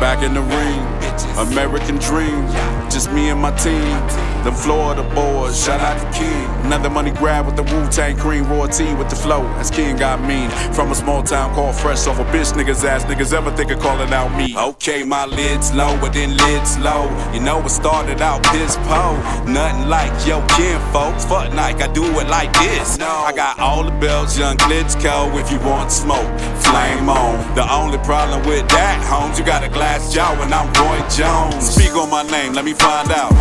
Back in the ring, American dream, just me and my team. Them Florida boys, shout out to King. Another money grab with the Wu Tang Cream, Raw T with the flow. As King got mean, from a small town called Fresh off a bitch niggas ass niggas ever think of calling out me. Okay, my lid's low, but then lid's low. You know it started out piss po. Nothing like yo kin folks. Fuck Nike, I do it like this. No. I got all the belts, young Klitschko. If you want smoke, flame on. The only problem with that, Holmes, you got a glass jaw and I'm Roy Jones. Speak on my name, let me find out.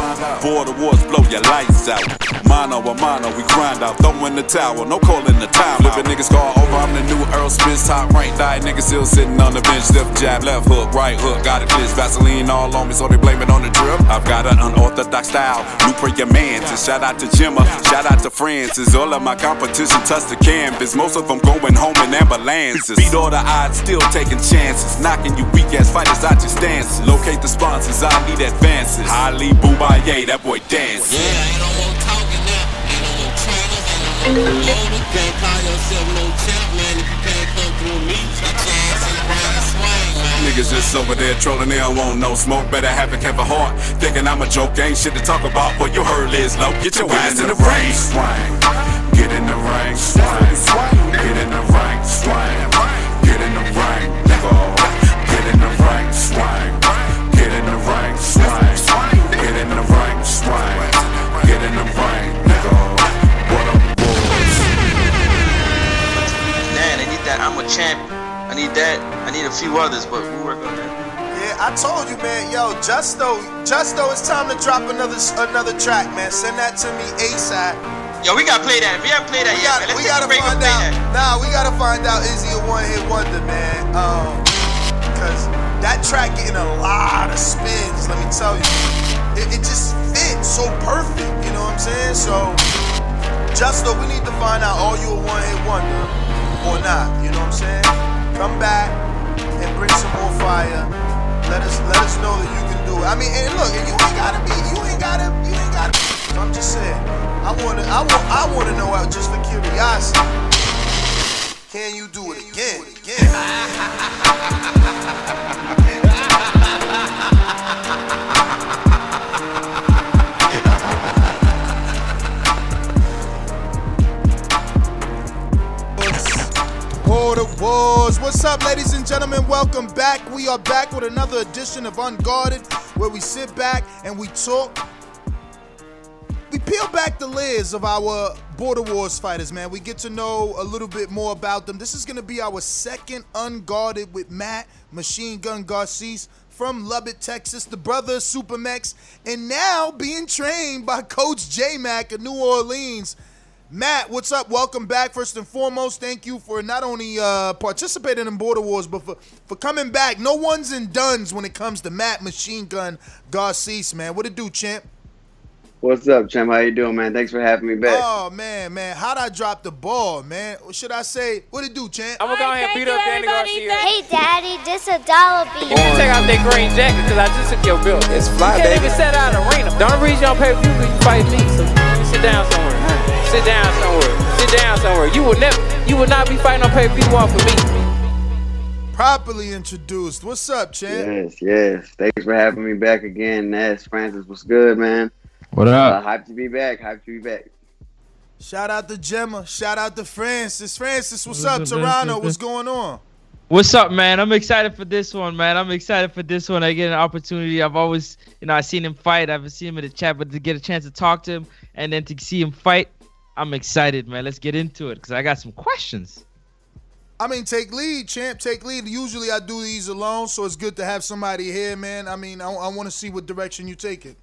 Border blow your lights out. Mono a mono, we grind out. Throw in the towel, no calling the time. Flipping niggas call over, I'm the new Errol Spence, top rank. Die niggas still sitting on the bench. Left jab, left hook, right hook. Got a glitch, Vaseline all on me, so they blame it on the drip. I've got an unorthodox style. new for your mans. And shout out to Jimma, shout out to Francis. All of my competition touch the canvas. Most of them going home in ambulances. Beat all the odds, still taking chances. Knocking you weak ass fighters out your stances. Locate the sponsors, I need advances. Ali Bomaye, that boy dance. Yeah, Niggas just over there trolling, they don't want no smoke. Better have a Kevin Hart. Thinking I'm a joke, ain't shit to talk about. But you heard Liz Low. Get your ass in the ring. Swing. Get in the ring. Swing. Get in the ring. Swing. Get in the ring. Nigga. Get in the ring. Swing. Get in the ring. Swing. Get in the ring. Swing. I'm a champion. I need that. I need a few others, but we'll work on that. Yeah, I told you, man. Yo, Justo, Justo, it's time to drop another another track, man. Send that to me ASAP. Yo, we gotta play that. We haven't played that We, yet, gotta, man. Let's we gotta find out. that. Nah, we gotta find out is he a one hit wonder, man? Um, cause that track getting a lot of spins. Let me tell you, it, it just fits so perfect. You know what I'm saying? So, Justo, we need to find out are you a one hit wonder or not? You know what I'm saying? Come back and bring some more fire. Let us let us know that you can do it. I mean, and look, you ain't gotta be, you ain't gotta, you ain't gotta. I'm just saying. I wanna, I want, I wanna know out just for curiosity. Can you do it again? Again? Wars. What's up, ladies and gentlemen? Welcome back. We are back with another edition of Unguarded, where we sit back and we talk. We peel back the layers of our Border Wars fighters, man. We get to know a little bit more about them. This is going to be our second Unguarded with Matt Machine Gun Garces from Lubbock, Texas, the brother of Supermex, and now being trained by Coach J Mac of New Orleans. Matt, what's up? Welcome back. First and foremost, thank you for not only uh, participating in Border Wars, but for, for coming back. No one's and duns when it comes to Matt Machine Gun Garces, man. What it do, champ? What's up, champ? How you doing, man? Thanks for having me back. Oh man, man, how'd I drop the ball, man? Or should I say, what it do, champ? I'm gonna go ahead and beat up Danny Garcia. Hey, Daddy, this a dollar bill. You need to take out that green jacket because I just took your bill. It's fly, you can't baby. even set out an arena. The only reason you don't pay per view is you fight me. So you sit down somewhere. Sit down somewhere. Sit down somewhere. You will never. You will not be fighting on pay per view off of me. properly introduced. What's up, champ? Yes, yes. Thanks for having me back again, Ness. Francis, what's good, man? What Uh, up? hype to be back. Hype to be back. Shout out to Gemma. Shout out to Francis. Francis, what's up? Toronto, what's going on? What's up, man? I'm excited for this one, man. I'm excited for this one. I get an opportunity. I've always, you know, I've seen him fight. I've seen him in the chat, but to get a chance to talk to him and then to see him fight, I'm excited, man. Let's get into it because I got some questions. I mean, take lead, champ. Take lead. Usually I do these alone, so it's good to have somebody here, man. I mean, I, I want to see what direction you take it.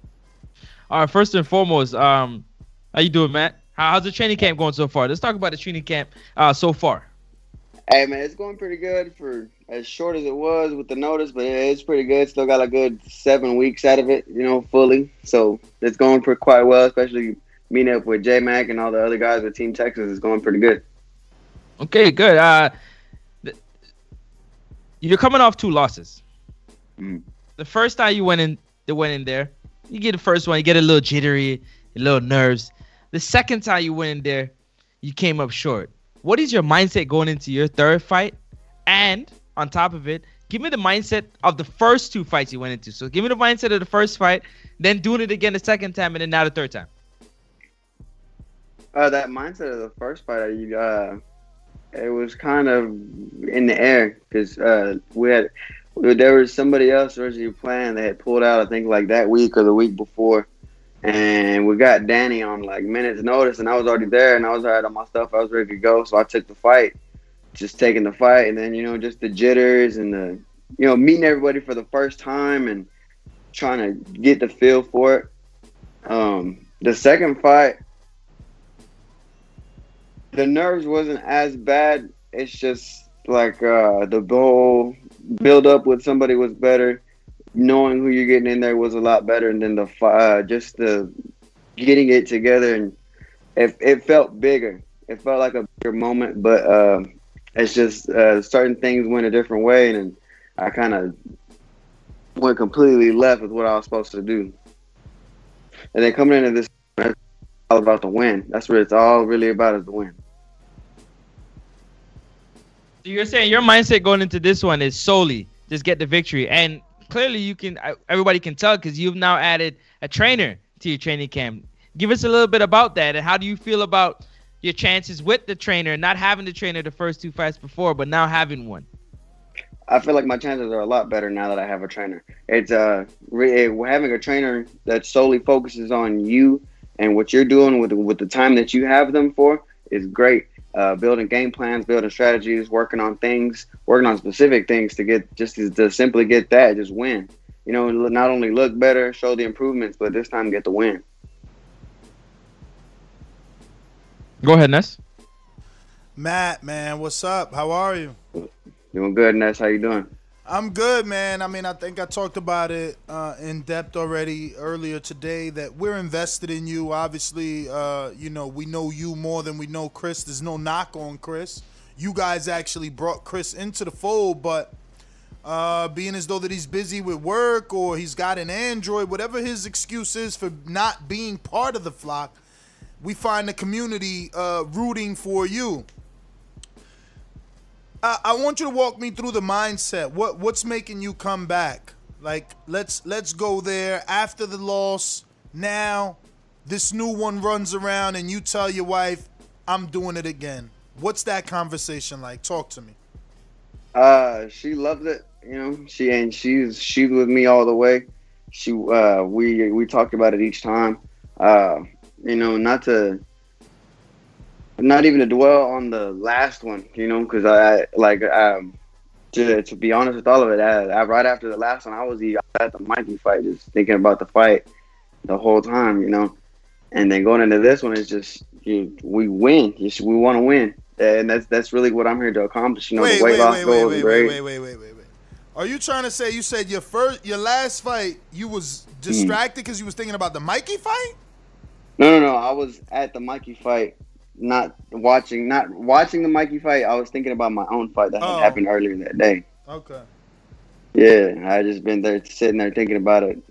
All right, first and foremost, um, how you doing, Matt? How, how's the training camp going so far? Let's talk about the training camp uh, so far. Hey, man, it's going pretty good for as short as it was with the notice, but it's pretty good. Still got a good seven weeks out of it, you know, fully. So it's going pretty quite well, especially meeting up with J Mac and all the other guys with Team Texas is going pretty good. Okay, good. Uh, th- you're coming off two losses. Mm. The first time you went in, they went in there. You get the first one, you get a little jittery, a little nerves. The second time you went in there, you came up short. What is your mindset going into your third fight? And on top of it, give me the mindset of the first two fights you went into. So give me the mindset of the first fight, then doing it again the second time, and then now the third time. Uh, that mindset of the first fight, you uh, it was kind of in the air because uh, we had there was somebody else originally playing. They had pulled out, I think, like that week or the week before, and we got Danny on like minutes notice, and I was already there, and I was already on my stuff. I was ready to go, so I took the fight, just taking the fight, and then you know just the jitters and the you know meeting everybody for the first time and trying to get the feel for it. Um, the second fight, the nerves wasn't as bad. It's just like uh, the whole build up with somebody was better. Knowing who you're getting in there was a lot better, then the uh, just the getting it together and it, it felt bigger. It felt like a bigger moment, but uh, it's just uh, certain things went a different way, and I kind of went completely left with what I was supposed to do. And then coming into this, all about the win. That's what it's all really about is the win. So you're saying your mindset going into this one is solely just get the victory, and clearly you can. uh, Everybody can tell because you've now added a trainer to your training camp. Give us a little bit about that, and how do you feel about your chances with the trainer, not having the trainer the first two fights before, but now having one? I feel like my chances are a lot better now that I have a trainer. It's uh, re- eh, having a trainer that solely focuses on you and what you're doing with with the time that you have them for is great. Uh, building game plans, building strategies, working on things, working on specific things to get just to, to simply get that, just win. You know, not only look better, show the improvements, but this time get the win. Go ahead, Ness. Matt, man, what's up? How are you? Doing good, Ness. How you doing? I'm good, man. I mean, I think I talked about it uh, in depth already earlier today. That we're invested in you. Obviously, uh, you know we know you more than we know Chris. There's no knock on Chris. You guys actually brought Chris into the fold, but uh, being as though that he's busy with work or he's got an Android, whatever his excuse is for not being part of the flock, we find the community uh, rooting for you. I, want you to walk me through the mindset. What what's making you come back? Like let's let's go there after the loss. Now this new one runs around and you tell your wife, "I'm doing it again." What's that conversation like? Talk to me. Uh, she loves it. You know, she and she's she's with me all the way. She uh, we we talked about it each time. Uh, you know, not to not even to dwell on the last one. You know, because I like um to to be honest with all of it. I, I, right after the last one, I was at the Mikey fight, just thinking about the fight the whole time. You know, and then going into this one is just you, we win. Just, we want to win, and that's that's really what I'm here to accomplish. You know, wait, the weight wait, loss wait, goal wait, wait, wait, wait, wait, wait, wait. Are you trying to say you said your first, your last fight, you was distracted because you was thinking about the Mikey fight? No, no, no. I was at the Mikey fight, not watching, not watching the Mikey fight. I was thinking about my own fight that Oh. happened earlier that day. Okay. Yeah, I just been there sitting there thinking about it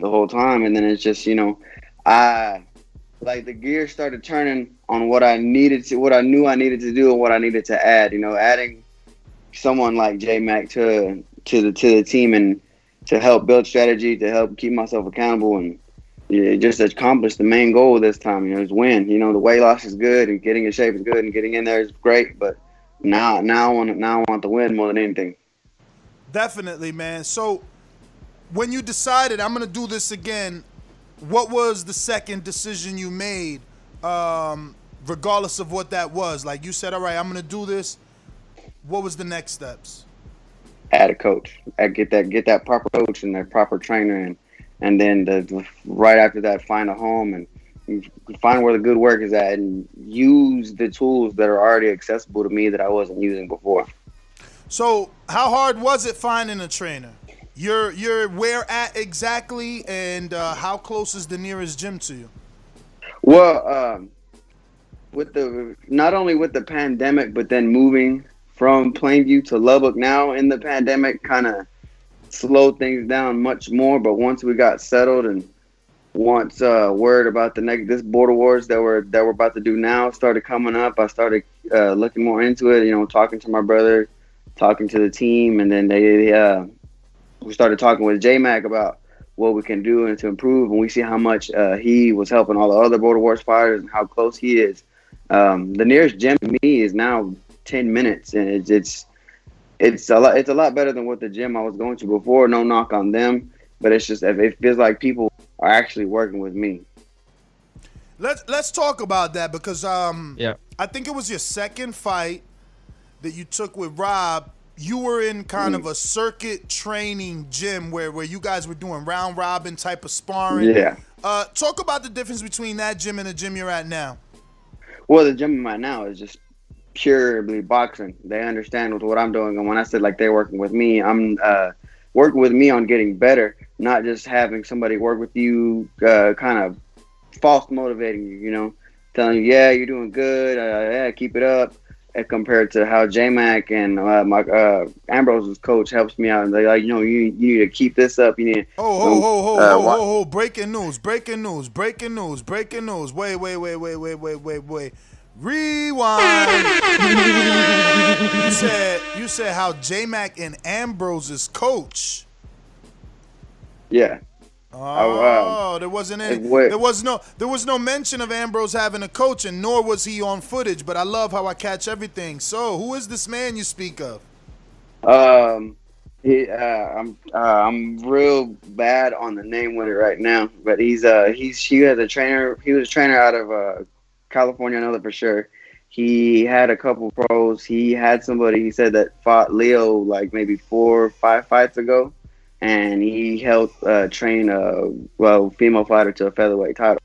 the whole time, and then it's just you know, I like the gears started turning on what I needed to, what I knew I needed to do, and what I needed to add. You know, adding someone like J Mac to to the to the team and to help build strategy, to help keep myself accountable, and yeah, just accomplish the main goal this time. You know, is win. You know, the weight loss is good, and getting in shape is good, and getting in there is great. But now, now I want now I want the win more than anything. Definitely, man. So when you decided I'm gonna do this again, what was the second decision you made? Um, regardless of what that was, like you said, all right, I'm gonna do this. What was the next steps? Add a coach. I get that get that proper coach and that proper trainer, and and then the, right after that, find a home and find where the good work is at, and use the tools that are already accessible to me that I wasn't using before. So, how hard was it finding a trainer? You're you're where at exactly, and uh, how close is the nearest gym to you? Well, um, with the not only with the pandemic, but then moving from Plainview to Lubbock now in the pandemic kind of slowed things down much more. But once we got settled and once uh, word about the next this border wars that we're that we're about to do now started coming up, I started uh, looking more into it. You know, talking to my brother, talking to the team, and then they uh, we started talking with J Mac about what we can do and to improve. And we see how much uh, he was helping all the other border wars fighters and how close he is. Um, the nearest gym to me is now ten minutes, and it's it's it's a lot. It's a lot better than what the gym I was going to before. No knock on them, but it's just it feels like people are actually working with me. Let's let's talk about that because um Yeah. I think it was your second fight that you took with Rob. You were in kind of a circuit training gym where where you guys were doing round robin type of sparring. Yeah. Uh, talk about the difference between that gym and the gym you're at now. Well, the gym I'm at now is just purely boxing. They understand with what I'm doing, and when I said like they're working with me, I'm uh, working with me on getting better, not just having somebody work with you, uh, kind of false motivating you. You know, telling you, yeah, you're doing good, uh, yeah, keep it up. And compared to how J Mac and uh, my uh, Ambrose's coach helps me out, and they're like, you know, you, you need to keep this up. You need. Oh, oh, oh, oh, oh, ho, wa- ho, ho! Breaking news! Breaking news! Breaking news! Breaking news! Wait, wait, wait, wait, wait, wait, wait, wait. Rewind. you said you said how J Mac and Ambrose's coach. Yeah. Oh, um, there wasn't any. wa- There was no. There was no mention of Ambrose having a coach, and nor was he on footage. But I love how I catch everything. So, who is this man you speak of? Um, he, uh, I'm uh, I'm real bad on the name with it right now, but he's uh he's he has a trainer. He was a trainer out of uh California, I know that for sure. He had a couple pros. He had somebody he said that fought Leo like maybe four or five fights ago, and he helped uh, train a well female fighter to a featherweight title.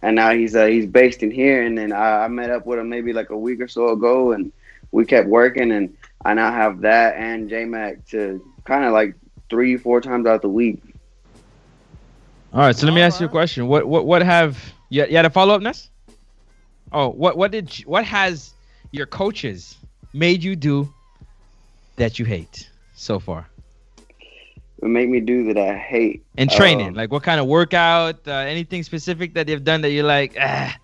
And now he's uh, he's based in here, and then I, I met up with him maybe like a week or so ago, and we kept working, and I now have that and J Mac to kind of like three four times out the week. All right, so let me ask you a question. What what what have you, you had a follow up, Ness? Oh, what what did you, what has your coaches made you do that you hate so far? It made me do that I hate. And training, Um, like what kind of workout? Uh, anything specific that they've done that you're like, ah,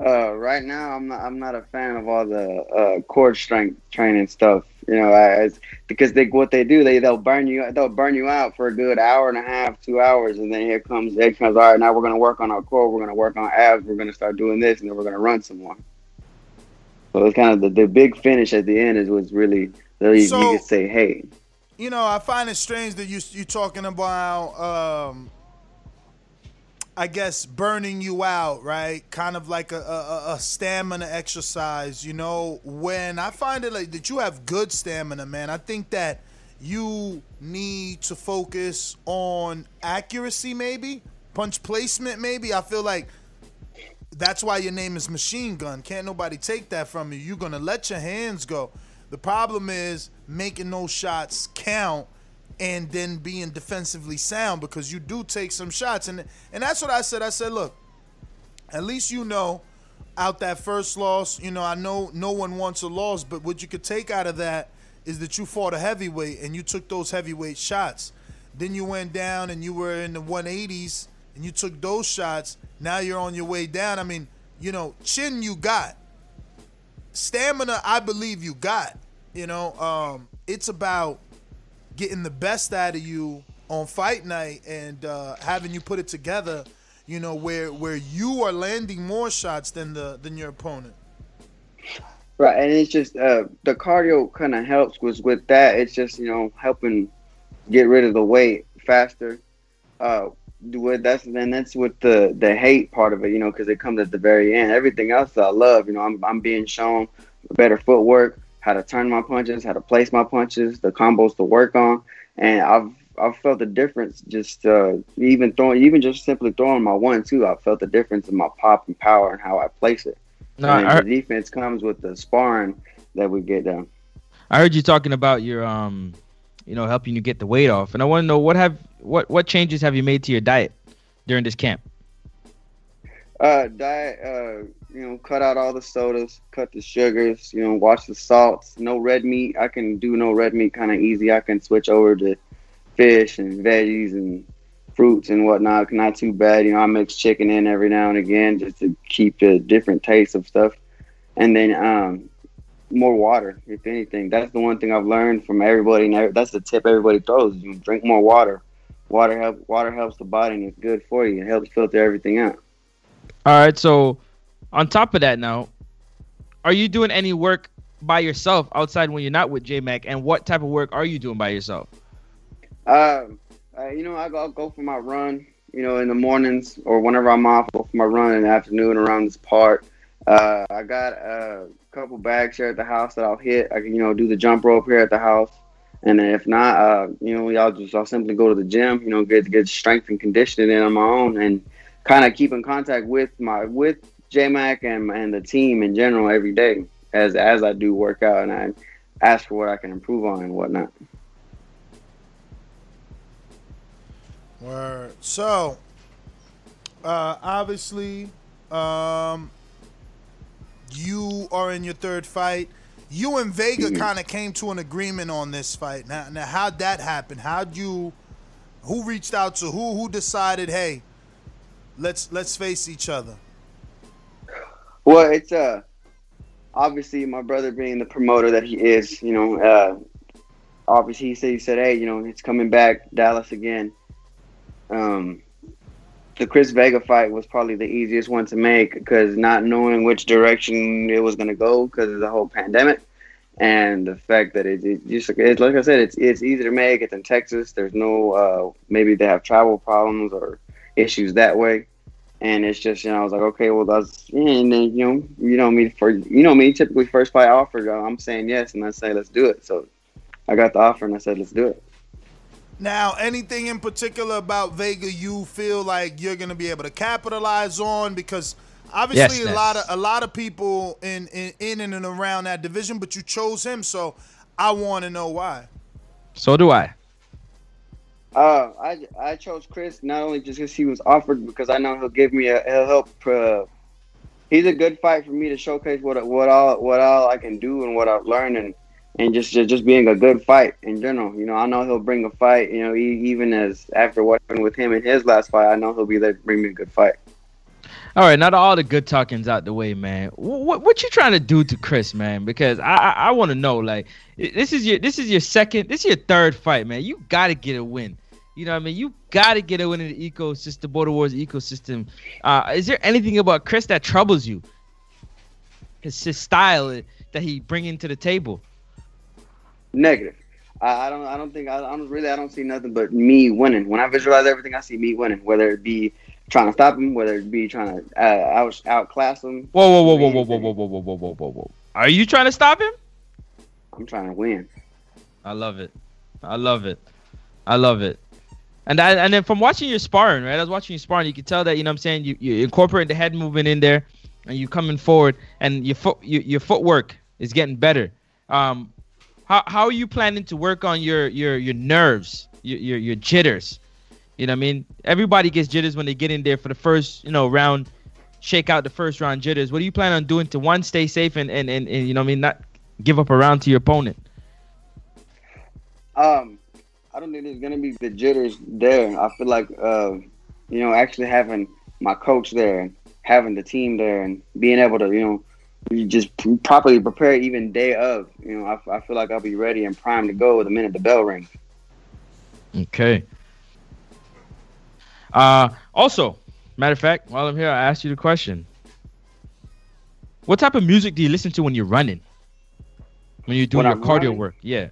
Uh, right now, I'm not. I'm not a fan of all the uh, core strength training stuff. You know, as because they what they do, they they'll burn you. They'll burn you out for a good hour and a half, two hours, and then here comes here comes. All right, now we're gonna work on our core. We're gonna work on abs. We're gonna start doing this, and then we're gonna run some more. So it's kind of the, the big finish at the end is was really really So- you could say, hey, You know, I find it strange that you you talking about. Um, I guess burning you out, right? Kind of like a, a, a stamina exercise, you know. When I find it like that, you have good stamina, man. I think that you need to focus on accuracy, maybe punch placement, maybe. I feel like that's why your name is Machine Gun. Can't nobody take that from you. You're gonna let your hands go. The problem is making those shots count and then being defensively sound because you do take some shots. And and that's what I said. I said, look, at least you know out that first loss, you know, I know no one wants a loss, but what you could take out of that is that you fought a heavyweight and you took those heavyweight shots. Then you went down and you were in the 180s and you took those shots. Now you're on your way down. I mean, you know, chin you got. stamina, I believe you got. You know, um, it's about getting the best out of you on fight night and uh, having you put it together. You know, where where you are landing more shots than the than your opponent. Right, and it's just uh, the cardio kind of helps was with that. It's just you know helping get rid of the weight faster. Uh, that's and that's with the the hate part of it, you know, because it comes at the very end. Everything else I love, you know, I'm I'm being shown better footwork, how to turn my punches, how to place my punches, the combos to work on, and I've I've felt the difference just uh, even throwing, even just simply throwing my one two. I felt the difference in my pop and power and how I place it. No, and I, the defense comes with the sparring that we get down. I heard you talking about your um, you know, helping you get the weight off, and I want to know what have what what changes have you made to your diet during this camp? Uh, diet, uh, you know, cut out all the sodas, cut the sugars, you know, watch the salts. No red meat. I can do no red meat kind of easy. I can switch over to fish and veggies and fruits and whatnot. Not too bad. You know, I mix chicken in every now and again just to keep the different tastes of stuff. And then um, more water, if anything. That's the one thing I've learned from everybody. And that's the tip everybody throws. You drink more water. Water help. Water helps the body and it's good for you. It helps filter everything out. All right, so on top of that, now, are you doing any work by yourself outside when you're not with J Mac? And what type of work are you doing by yourself? Um, uh, you know, I go, I'll go for my run. You know, in the mornings or whenever I'm off, for my run in the afternoon around this park. Uh, I got a couple bags here at the house that I'll hit. I can, you know, do the jump rope here at the house. And if not, uh, you know, I'll just I'll simply go to the gym. You know, get get strength and conditioning in on my own, and kind of keep in contact with my with J Mac and and the team in general every day as as I do work out and I ask for what I can improve on and whatnot. Word. So, uh, obviously, um, you are in your third fight. You and Vega kind of came to an agreement on this fight. Now, now, how'd that happen? How'd you? Who reached out to who? Who decided? Hey, let's let's face each other. Well, it's uh obviously my brother being the promoter that he is, you know, uh obviously he said he said, Hey, you know, it's coming back, Dallas again. Um the Chris Vega fight was probably the easiest one to make because not knowing which direction it was going to go because of the whole pandemic and the fact that it, it just it's like I said, it's it's easy to make. It's in Texas. There's no uh, maybe they have travel problems or issues that way, and it's just you know I was like okay, well that's and then you know you know me for you know me typically first fight offer I'm saying yes and I say let's do it. So I got the offer and I said let's do it. Now, anything in particular about Vega you feel like you're gonna be able to capitalize on because obviously Yes, a lot of a lot of people in, in in and around that division, but you chose him, so I want to know why. So do I. Uh, I I chose Chris not only just because he was offered, because I know he'll give me a he'll help. Uh, he's a good fight for me to showcase what what all what all I can do and what I've learned and and just just, just being a good fight in general. You know, I know he'll bring a fight. You know, e- even as after what happened with him in his last fight, I know he'll be there to bring me a good fight. All right, now all the good talking's out the way, man. What what you trying to do to Chris, man? Because I I, I want to know. Like, this is your this is your second, this is your third fight, man. You got to get a win. You know what I mean? You got to get a win in the ecosystem, Border Wars ecosystem. Uh, is there anything about Chris that troubles you? His style uh, that he bringing to the table. Negative. I, I don't. I don't think. I, I don't really. I don't see nothing but me winning. When I visualize everything, I see me winning. Whether it be trying to stop him, whether it be trying to uh, out outclass him. Whoa, whoa, whoa, whoa, whoa, whoa, whoa, whoa, whoa, whoa, whoa, whoa, whoa. Are you trying to stop him? I'm trying to win. I love it. I love it. I love it. And I, and then from watching your sparring, right? I was watching you sparring. You could tell that you know what I'm saying you you incorporate the head movement in there, and you coming forward, and your foot your, your footwork is getting better. Um, how how are you planning to work on your your your nerves, your your, your jitters? You know what I mean? Everybody gets jitters when they get in there for the first you know round, shake out the first round jitters. What do you plan on doing to one stay safe and and and, and you know I mean not give up a round to your opponent? Um, I don't think there's gonna be the jitters there. I feel like, uh, you know, actually having my coach there and having the team there and being able to, you know, you just properly prepare even day of. You know, I, I feel like I'll be ready and primed to go the minute the bell rings. Okay. Uh, also, matter of fact, while I'm here, I asked you the question. What type of music do you listen to when you're running? When you're doing When your I'm cardio running? work? Yeah.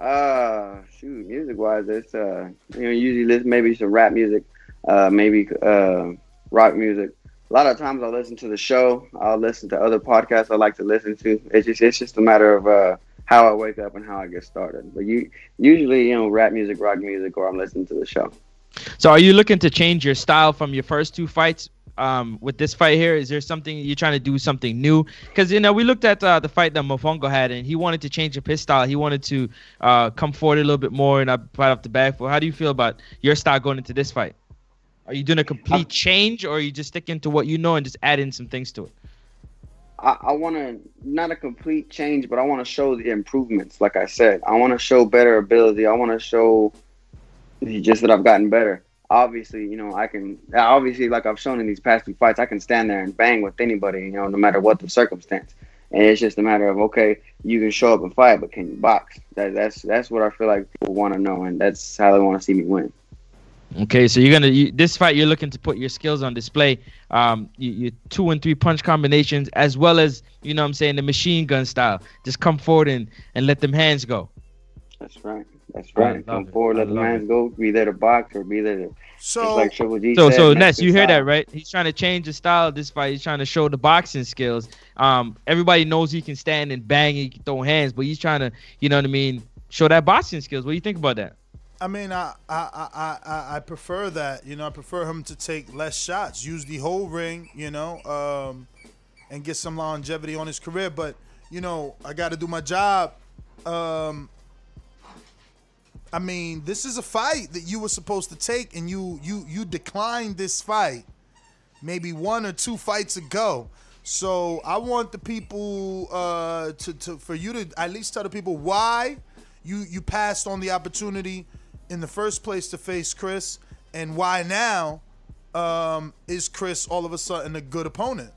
Uh, shoot, music wise, it's uh, you know, usually listen maybe some rap music, uh, maybe uh, rock music. A lot of times I'll listen to the show. I'll listen to other podcasts I like to listen to. It's just it's just a matter of uh how I wake up and how I get started. But you usually you know rap music, rock music, or I'm listening to the show. So are you looking to change your style from your first two fights? Um, with this fight here, is there something you're trying to do something new? Because you know we looked at uh, the fight that Mofongo had, and he wanted to change up his style. He wanted to uh, come forward a little bit more and not fight off the back foot. How do you feel about your style going into this fight? Are you doing a complete change, or are you just sticking to what you know and just adding some things to it? I, I want to not a complete change, but I want to show the improvements. Like I said, I want to show better ability. I want to show just that I've gotten better. Obviously, you know, I can. Obviously, like I've shown in these past two fights, I can stand there and bang with anybody. You know, no matter what the circumstance. And it's just a matter of okay, you can show up and fight, but can you box? That, that's that's what I feel like people want to know, and that's how they want to see me win. Okay, so you're gonna you, this fight. You're looking to put your skills on display. Um, you, you two and three punch combinations, as well as you know, what I'm saying the machine gun style. Just come forward and and let them hands go. That's right. That's right. Come it. forward, I let the love hands go. Be there to box or be there to. So like Triple G So said, so Ness, their you hear style. that right? He's trying to change the style of this fight. He's trying to show the boxing skills. Um, everybody knows he can stand and bang and he can throw hands, but he's trying to, you know what I mean, show that boxing skills. What do you think about that? I mean, I, I, I, I, I prefer that. You know, I prefer him to take less shots, use the whole ring, you know, um, and get some longevity on his career. But you know, I got to do my job. Um, I mean, this is a fight that you were supposed to take, and you you you declined this fight maybe one or two fights ago. So I want the people uh, to, to for you to at least tell the people why you you passed on the opportunity in the first place to face Chris, and why now um, is Chris all of a sudden a good opponent?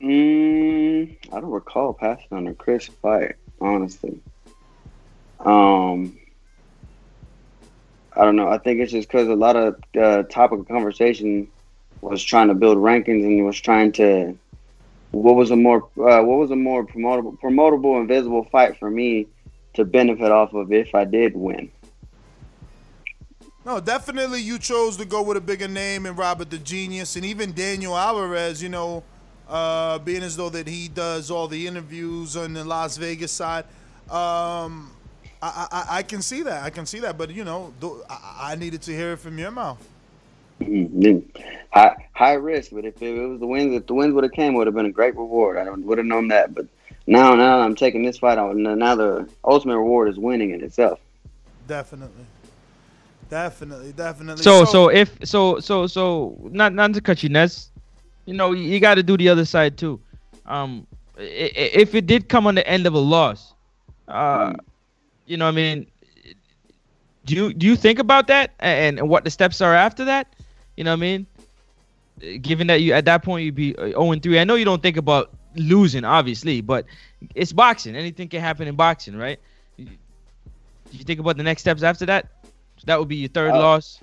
Mm, I don't recall passing on a Chris fight, honestly. Um, I don't know. I think it's just because a lot of uh, topic of conversation was trying to build rankings and was trying to. What was a more uh, what was a more promotable promotable and visible fight for me to benefit off of if I did win? No, definitely you chose to go with a bigger name and Robert the Genius and even Daniel Alvarez, you know, uh, being as though that he does all the interviews on the Las Vegas side. Um, I, I, I can see that. I can see that. But, you know, th- I, I needed to hear it from your mouth. Mhm. High high risk, but if it was the wins, if the wins would have came, would have been a great reward. I would have known that. But now, now I'm taking this fight on. Now the ultimate reward is winning in itself. Definitely. Definitely, definitely. So so if so so so not not to cut you, Ness, you know you, you got to do the other side too. Um, i- i- if it did come on the end of a loss, uh, you know, what I mean, do you do you think about that and, and what the steps are after that? You know, what I mean, Uh, given that you at that point you'd be zero and three. I know you don't think about losing, obviously, but it's boxing. Anything can happen in boxing, right? Do you think about the next steps after that? So that would be your third Uh, loss.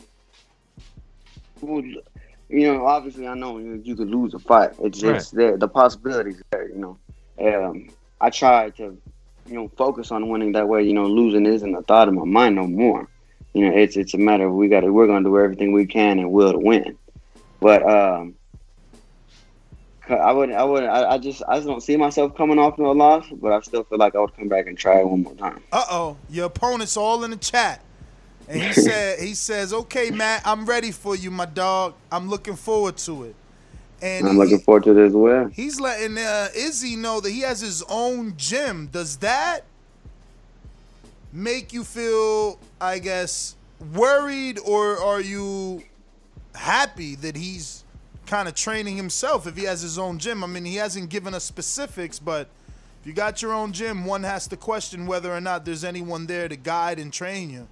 Well, you know, obviously, I know you, you could lose a fight. It's just there. The possibilities there. You know, um, I try to, you know, focus on winning. That way, you know, losing isn't a thought in my mind no more. You know, it's it's a matter of we got to we're gonna do everything we can and will to win. But um, I would I would I, I just I just don't see myself coming off no loss. But I still feel like I would come back and try it one more time. Uh oh, your opponent's all in the chat. And he said he says, Okay, Matt, I'm ready for you, my dog. I'm looking forward to it. And I'm looking forward to it as well. he's letting uh, Izzy know that he has his own gym. Does that make you feel, I guess, worried, or are you happy that he's kind of training himself if he has his own gym? I mean, he hasn't given us specifics, but if you got your own gym, one has to question whether or not there's anyone there to guide and train you.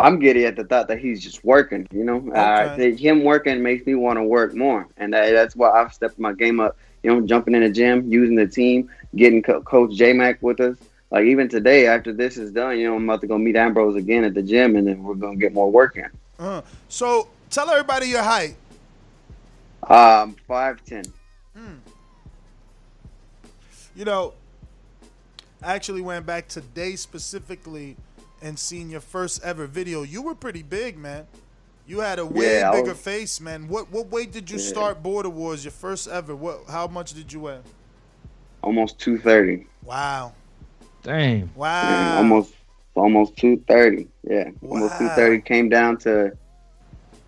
I'm giddy at the thought that he's just working. You know, Okay. him working makes me want to work more, and that, that's why I've stepped my game up. You know, jumping in the gym, using the team, getting Co- Coach J Mac with us. Like even today, after this is done, you know, I'm about to go meet Ambrose again at the gym, and then we're gonna get more work in. Uh, so tell everybody your height. Um, five ten. You know, I actually went back today specifically and seen your first ever video. You were pretty big, man. You had a way Yeah, bigger was- face, man. What what weight did you Yeah. start Border Wars? Your first ever. What? How much did you weigh? Almost two thirty. Wow. Damn. Wow. almost almost two thirty. Yeah, almost two thirty. Came down to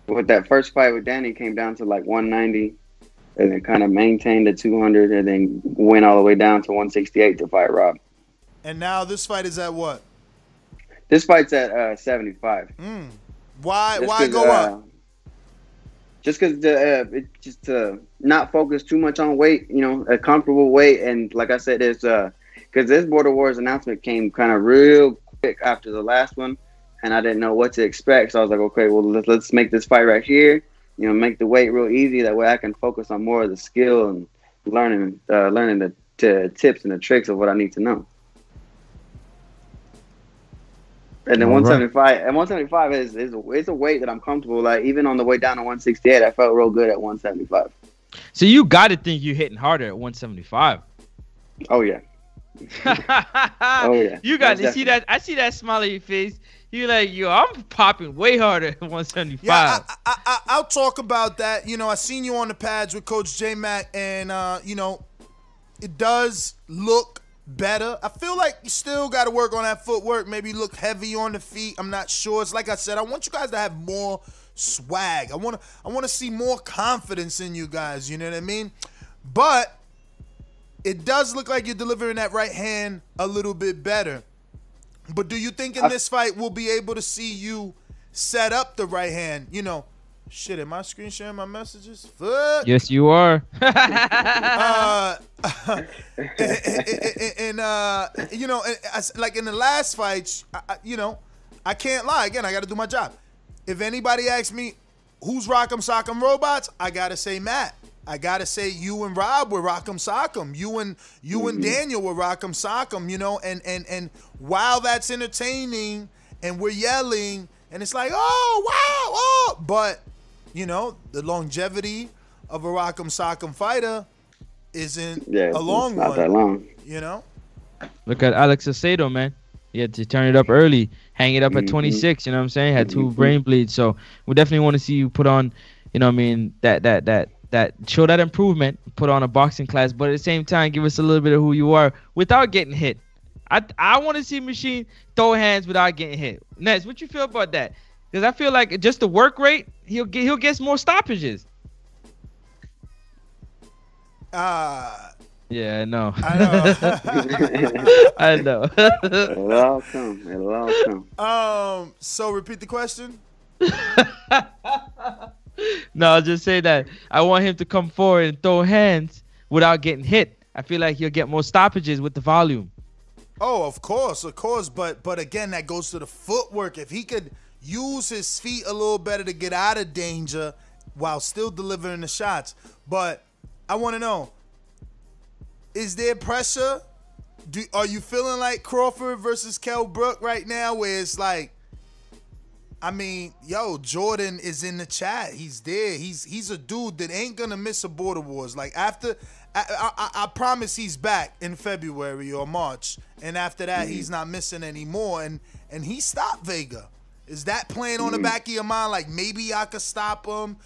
with that first fight with Danny. Came down to like one ninety, and then kind of maintained the two hundred, and then went all the way down to one sixty eight to fight Rob. And now this fight is at what? This fight's at uh, seventy five. Mm. Why Just why go uh, up? Just because the uh, it just to not focus too much on weight, you know, a comfortable weight, and like I said, it's uh because this Border Wars announcement came kind of real quick after the last one, and I didn't know what to expect, so I was like, okay, well let's let's make this fight right here, you know, make the weight real easy. That way I can focus on more of the skill and learning uh, learning the t- tips and the tricks of what I need to know. And then All right. 175 and 175 is is a, it's a weight that I'm comfortable. Like even on the way down to 168, I felt real good at 175. So you got to think you're hitting harder at 175. Oh yeah, oh yeah. You got to see that. I see that smile on your face. You like yo. I'm popping way harder at 175. Yeah, I, I, I, I'll talk about that. You know, I seen you on the pads with Coach J Mac, and uh, you know, it does look better. I feel like you still got to work on that footwork. Maybe look heavy on the feet. I'm not sure. It's like I said. I want you guys to have more swag. I want to. I want to see more confidence in you guys. You know what I mean? But it does look like you're delivering that right hand a little bit better. But do you think in this fight we'll be able to see you set up the right hand? You know, shit. Am I screen sharing my messages? Fuck. yes, you are. Uh, and, and- and, uh, you know, and like in the last fights, I, I- you know, I can't lie. Again, I got to do my job. If anybody asks me who's Rock'em Sock'em Robots, I gotta say Matt. I gotta say you and Rob were Rock'em Sock'em. You and you and Daniel were Rock'em Sock'em. You know, and and and while that's entertaining and we're yelling and it's like, oh wow, oh, but you know, the longevity of a Rock'em Sock'em fighter isn't yeah. a long it's not one. that long. You know, Look at Alex Acedo, man. He had to turn it up early, hang it up at Mhm. 26. You know what I'm saying? Had two Mhm. brain bleeds. So we definitely want to see you put on, you know, what I mean that that that that show that improvement. Put on a boxing class, but at the same time, give us a little bit of who you are without getting hit. I I want to see Machine throw hands without getting hit. Ness, what you feel about that? Because I feel like just the work rate, he'll get he'll get more stoppages. uh, Yeah, I know. I know. I know. It'll all come. It'll all come. um, so repeat the question. no, I'll just say that I want him to come forward and throw hands without getting hit. I feel like he'll get more stoppages with the volume. Oh, of course, of course, but but again, that goes to the footwork. If he could use his feet a little better to get out of danger while still delivering the shots. But I want to know: Is there pressure? Do are you feeling like Crawford versus Kel Brook right now, where it's like? I mean, yo, Jordan is in the chat. He's there. He's he's a dude that ain't gonna miss a border wars. Like after, I I, I- I promise he's back in February or March, and after that mm-hmm. he's not missing anymore. And and he stopped Vega. Is that playing on the back of your mind? Like maybe I could stop him.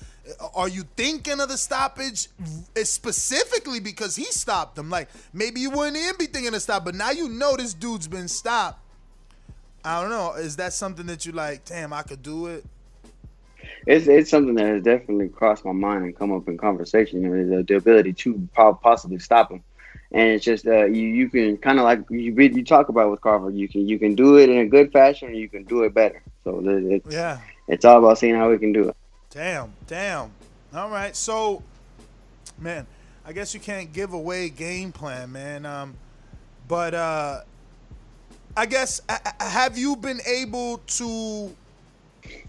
Are you thinking of the stoppage specifically because he stopped him? Like maybe you wouldn't even be thinking of stop, but now you know this dude's been stopped. I don't know. Is that something that you like? Damn, I could do it. It's it's something that has definitely crossed my mind and come up in conversation. You know, the, the ability to possibly stop him, and it's just uh, you you can kind of like you you talk about with Carver, You can you can do it in a good fashion, or you can do it better. So it's Yeah. it's all about seeing how we can do it. Damn, damn. All right. So, man, I guess you can't give away game plan, man. Um, but uh, I guess have you been able to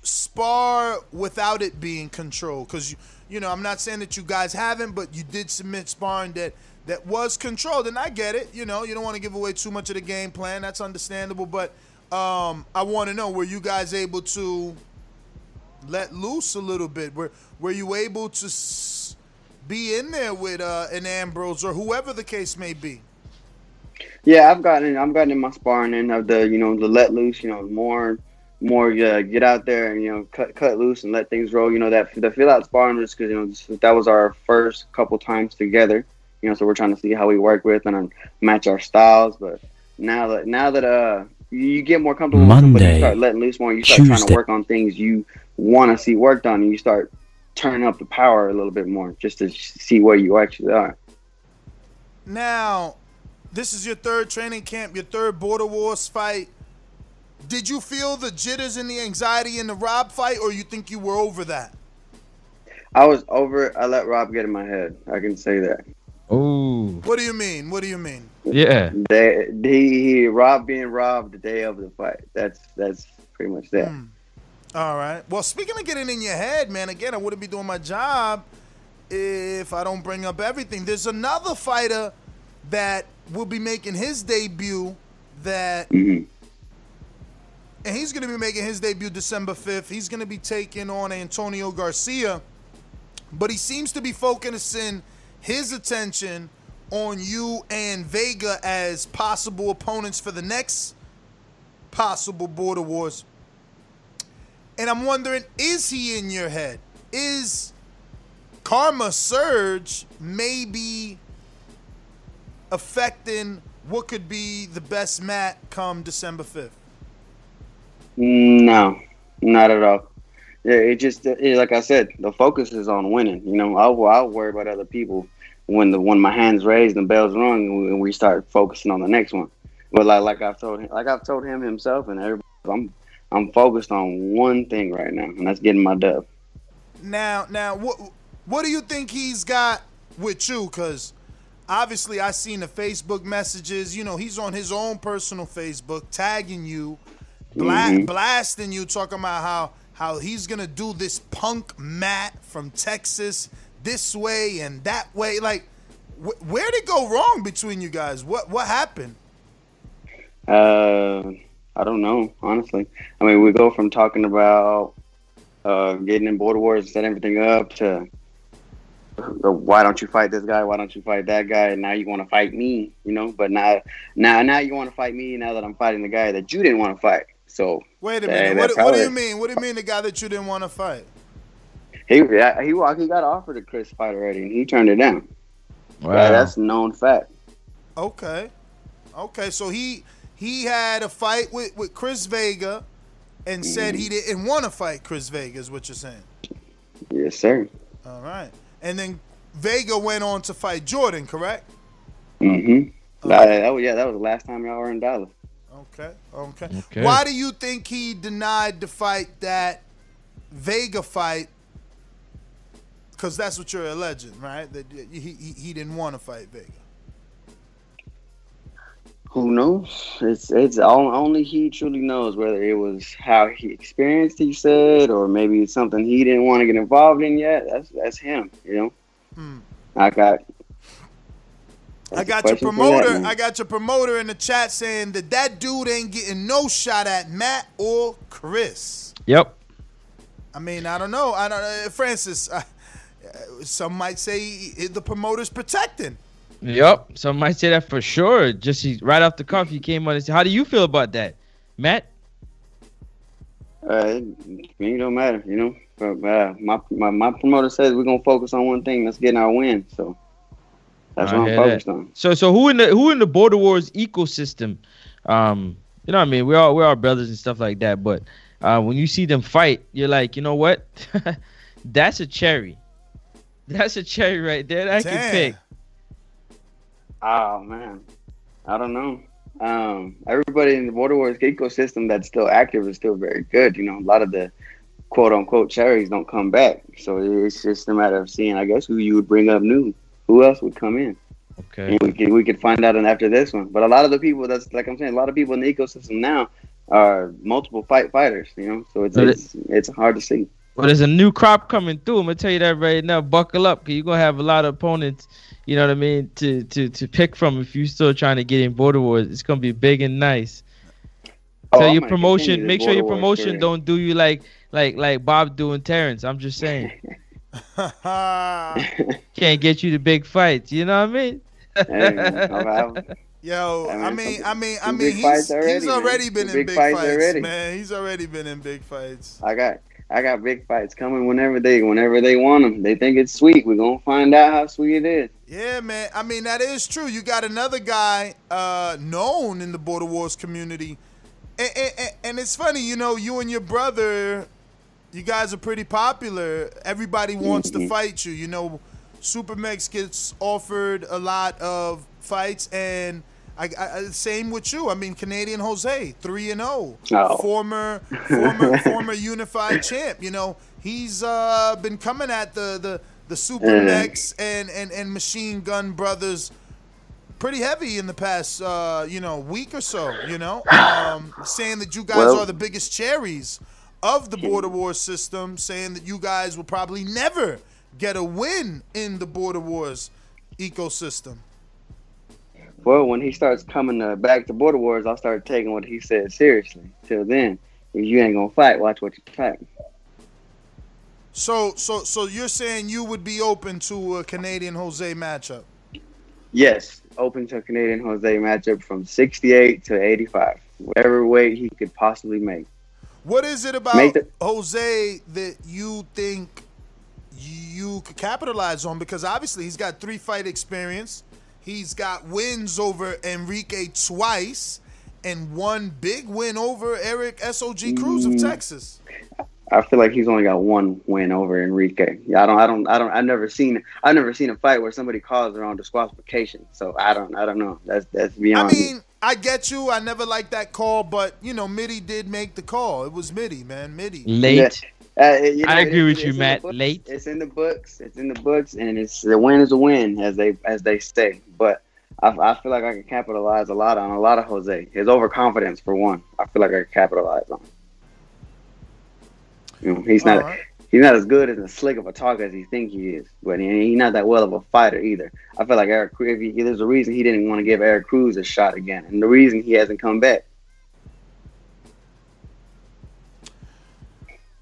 spar without it being controlled? Because you, you know, I'm not saying that you guys haven't, but you did submit sparring that that was controlled, and I get it. You know, you don't want to give away too much of the game plan. That's understandable, but um, I want to know: Were you guys able to let loose a little bit? Were Were you able to s- be in there with uh, an Ambrose or whoever the case may be? Yeah, I've gotten I've gotten in my sparring and of the you know the let loose, you know more more uh, get out there and you know cut cut loose and let things roll. You know that the fill out sparring was because you know this, that was our first couple times together. You know, so we're trying to see how we work with and match our styles. But now that now that uh you get more comfortable with somebody, you Monday, start letting loose more. You start trying to work on things you want to see worked on, and you start turning up the power a little bit more just to see where you actually are. Now, this is your third training camp, your third Border Wars fight. Did you feel the jitters and the anxiety in the Rob fight, or you think you were over that? I was over. it. I let Rob get in my head. I can say that. Oh. What do you mean? What do you mean? Yeah. They, he, he Rob being robbed the day of the fight. That's that's pretty much that. All right. Well, speaking of getting in your head, man, again, I wouldn't be doing my job if I don't bring up everything. There's another fighter that will be making his debut that Mm-hmm. and he's going to be making his debut December 5th. He's going to be taking on Antonio Garcia, but he seems to be focusing his attention on you and Vega as possible opponents for the next possible Border Wars. And I'm wondering, is he in your head? Is Karma Surge maybe affecting what could be the best mat come December 5th? No, not at all. Yeah, it just it, like I said, the focus is on winning. You know, I'll I'll worry about other people when the when my hands raised and bells rung and we, and we start focusing on the next one. But like like I've told him, like I've told him himself and everybody, I'm I'm focused on one thing right now, and that's getting my dub. Now, now, what what do you think he's got with you? Because obviously, I seen the Facebook messages. You know, he's on his own personal Facebook, tagging you, bla- Mhm. blasting you, talking about how how he's gonna do this punk mat from Texas this way and that way. Like, wh- where did it go wrong between you guys? What what happened? Uh, I don't know, honestly. I mean, we go from talking about uh, getting in border wars and set everything up to why don't you fight this guy? Why don't you fight that guy? And now you want to fight me, you know? But now, now, now you want to fight me now that I'm fighting the guy that you didn't want to fight. So Wait a minute. that What, what do you mean? What do you mean the guy that you didn't want to fight? He yeah, he walked. He got offered a Chris fight already, and he turned it down. Wow. Yeah, that's a known fact. Okay. Okay, so he he had a fight with, with Chris Vega and said he didn't want to fight Chris Vega, is what you're saying. Yes, sir. All right. And then Vega went on to fight Jordan, correct? Mm-hmm. that was, yeah, that was the last time y'all were in Dallas. Okay. Okay. Okay. Why do you think he denied the fight that Vega fight? Because that's what you're alleging, right? That he, he, he didn't want to fight Vega. Who knows? It's it's all, only he truly knows whether it was how he experienced. He said, or maybe it's something he didn't want to get involved in yet. That's that's him. You know. Hmm. I got. I got your a question for that, promoter. I got your promoter in the chat saying that that dude ain't getting no shot at Matt or Chris. Yep. I mean, I don't know. I don't, uh, Francis. Uh, some might say the promoter's protecting. Yep. Some might say that for sure. Just he, right off the cuff, he came on and said, "How do you feel about that, Matt?" Uh, it, me don't matter, you know. But, uh, my, my my promoter says we're gonna focus on one thing. That's getting our win. So that's I what I'm that. focused on. So so who in the who in the Border Wars ecosystem, um, you know what I mean? We're all we're all brothers and stuff like that. But uh, when you see them fight, you're like, you know what? That's a cherry. That's a cherry right there. That I can Damn. pick. Oh man, I don't know. Um, everybody in the Border Wars ecosystem that's still active is still very good. You know, a lot of the quote unquote cherries don't come back, so it's just a matter of seeing, I guess, who you would bring up new. Who else would come in? Okay. And we could we could find out after this one. But a lot of the people that's like I'm saying, a lot of people in the ecosystem now are multiple fight fighters. You know, so it's So it's, it's hard to see. Well, there's a new crop coming through. I'm gonna tell you that right now. Buckle up, cause you're gonna have a lot of opponents. You know what I mean? To to to pick from if you're still trying to get in border wars. It's gonna be big and nice. Oh, so I'm your promotion, make sure your Border Wars promotion don't do you like like like Bob doing Terence. I'm just saying. Can't get you the big fights. You know what I mean? Hey, man, I've- I've- Yo, I I mean, mean, I mean, I mean, he's, already, he's already been in big big fights fights, already. man. He's already been in big fights. I got I got big fights coming whenever they whenever they want them. They think it's sweet. We're gonna find out how sweet it is. Yeah, man. I mean, that is true. You got another guy uh, known in the Border Wars community. And, and, and it's funny, you know, you and your brother, you guys are pretty popular. Everybody wants to Mhm. fight you. You know, Super Mex gets offered a lot of fights, and I, I same with you. I mean, Canadian Jose, three and zero, Oh. former former former unified champ. You know, he's uh, been coming at the the the Super Mm. And, and and Machine Gun Brothers pretty heavy in the past uh, you know week or so. You know, um, saying that you guys Well- are the biggest cherries of the border war system, saying that you guys will probably never get a win in the border wars ecosystem. Well, when he starts coming uh, back to Border Wars, I'll start taking what he said seriously. Till then, if you ain't gonna fight, watch what you fight. So so so you're saying you would be open to a Canadian Jose matchup? Yes, open to a Canadian Jose matchup from 68 to 85, whatever weight he could possibly make. What is it about the- Jose that you think you could capitalize on? Because obviously he's got three fight experience. He's got wins over Enrique twice and one big win over Eric SOG Cruz of. Texas. I feel like he's only got one win over Enrique. Yeah, I don't, I don't, I don't, I've never seen, I've never seen a fight where somebody calls their own disqualification. So I don't, I don't know. That's that's I beyond me. mean, I get you. I never liked that call, but you know, Mitty did make the call. It was Mitty, man. Mitty. Late. Uh, you I it- agree with it's you, Matt. Late. It's in the books. It's in the books, and it's the win is a win, as they as they say. But I, I feel like I can capitalize a lot on a lot of Jose. His overconfidence, for one, I feel like I can capitalize on. You know, he's not All right. he's not as good as slick of a talker as he think he is, but he, he's not that well of a fighter either. I feel like Eric. If he, there's a reason he didn't want to give Eric Cruz a shot again, and the reason he hasn't come back.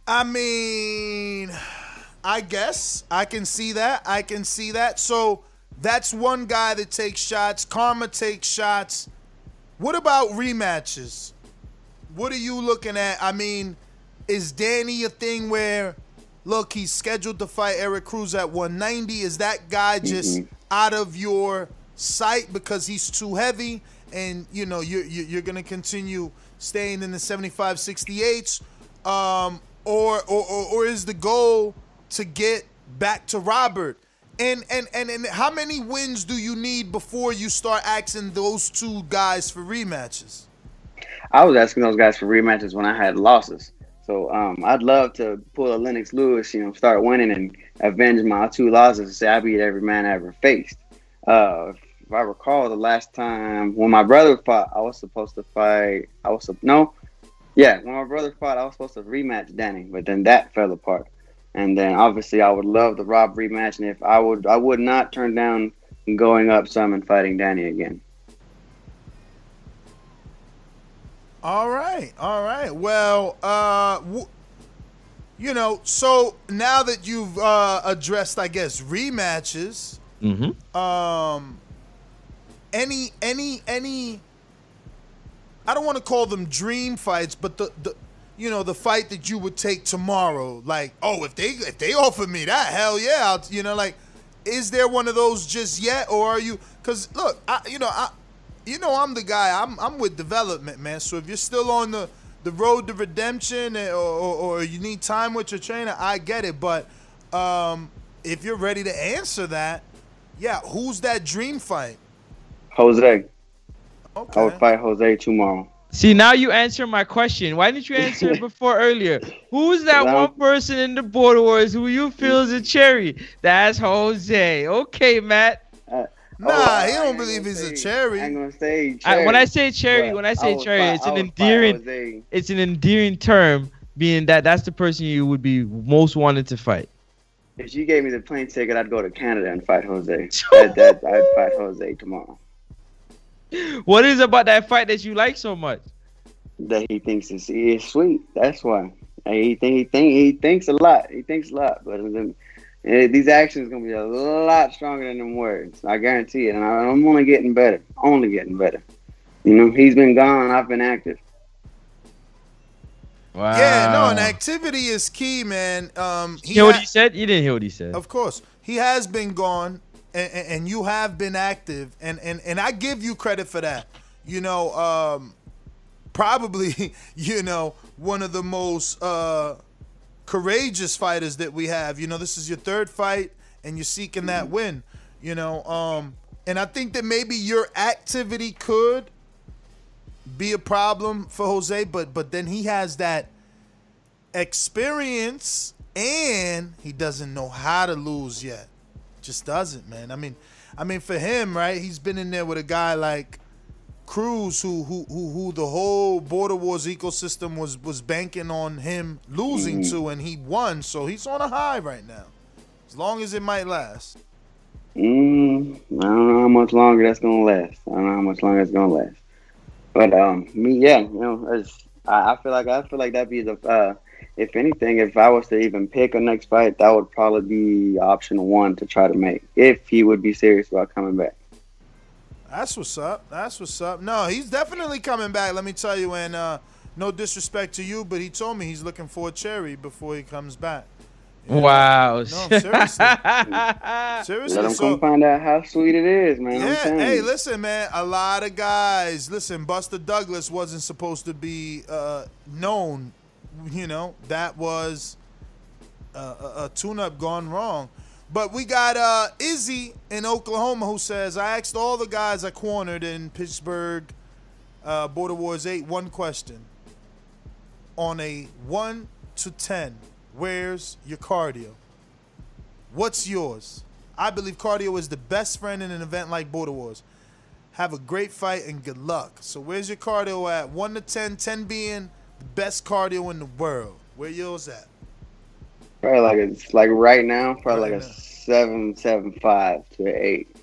I mean, I guess I can see that. I can see that. So that's one guy that takes shots. Karma takes shots. What about rematches? What are you looking at? I mean, is Danny a thing where, look, he's scheduled to fight Eric Cruz at 190? Is that guy just Mhm. out of your sight because he's too heavy and, you know, you're, you're, you're going to continue staying in the 75 68s? Um, or, or, or, or is the goal to get back to Robert? And, and, and, and how many wins do you need before you start asking those two guys for rematches? I was asking those guys for rematches when I had losses. So um, I'd love to pull a Lennox Lewis, you know, start winning and avenge my two losses and say I beat every man I ever faced. Uh, if I recall, the last time when my brother fought, I was supposed to fight. I was no, yeah, when my brother fought, I was supposed to rematch Danny, but then that fell apart. And then obviously, I would love the Rob rematch, and if I would, I would not turn down going up some and fighting Danny again. All right, all right. Well, uh, w- you know, so now that you've uh, addressed, I guess, rematches, Mm-hmm. um, any, any, any. I don't want to call them dream fights, but the, the, you know, the fight that you would take tomorrow. Like, oh, if they if they offer me that, hell yeah, I'll, you know, like, is there one of those just yet, or are you? Because look, I, you know, I, you know, I'm the guy. I'm I'm with development, man. So if you're still on the the road to redemption, eh, or, or, or you need time with your trainer, I get it. But um, if you're ready to answer that, yeah, who's that dream fight? Jose, I would fight Jose tomorrow. See, now you answer my question. Why didn't you answer it before earlier? Who's that Well- one person in the Border Wars who you feel is a cherry? That's Jose. Okay, Matt. Uh, nah, Oh, he I don't believe gonna he's a cherry. I ain't gonna say I, cherry. when I say cherry, when I say was cherry, fi- it's an endearing, Jose. it's an endearing term, being that that's the person you would be most wanted to fight. If you gave me the plane ticket, I'd go to Canada and fight Jose. that, that, I'd fight Jose tomorrow. What is about that fight that you like so much? That he thinks is, is sweet. That's why. He think he think he thinks a lot. He thinks a lot, but then, eh, these actions gonna be a lot stronger than them words. I guarantee it. And I, I'm only getting better. Only getting better. You know, he's been gone. I've been active. Wow. Yeah, no, and activity is key, man. Um, You hear what ha- he said? You didn't hear what he said. Of course, he has been gone, and, and, you have been active, and, and and I give you credit for that. You know, um, probably, you know, one of the most uh, courageous fighters that we have. You know, this is your third fight, and you're seeking that win. You know, um, and I think that maybe your activity could be a problem for Jose, but but then he has that experience and he doesn't know how to lose yet. Just doesn't, man. I mean, I mean for him, right? He's been in there with a guy like Cruz who who who, who the whole Border Wars ecosystem was was banking on him losing Mhm. to and he won. So he's on a high right now. As long as it might last. Mm, I don't know how much longer that's gonna last. I don't know how much longer it's gonna last. But um, me, yeah, you know, it's, I, I feel like I feel like that'd be the uh, if anything, if I was to even pick a next fight, that would probably be option one to try to make if he would be serious about coming back. That's what's up. That's what's up. No, he's definitely coming back. Let me tell you. And uh, no disrespect to you, but he told me he's looking for a cherry before he comes back. Wow. No, seriously. seriously. Let him So, come find out how sweet it is, man. I'm yeah. Hey, listen, man. A lot of guys. Listen, Buster Douglas wasn't supposed to be uh, known. You know, that was a, a, a tune-up gone wrong. But we got uh, Izzy in Oklahoma who says, I asked all the guys I cornered in Pittsburgh uh, Border Wars 8 one question. On a 1 to 10, where's your cardio? What's yours? I believe cardio is the best friend in an event like Border Wars. Have a great fight and good luck. So where's your cardio at? 1 to 10, 10 being best cardio in the world. Where yours at? Probably like it's like right now, probably Right like a seven, seven, five to an eight.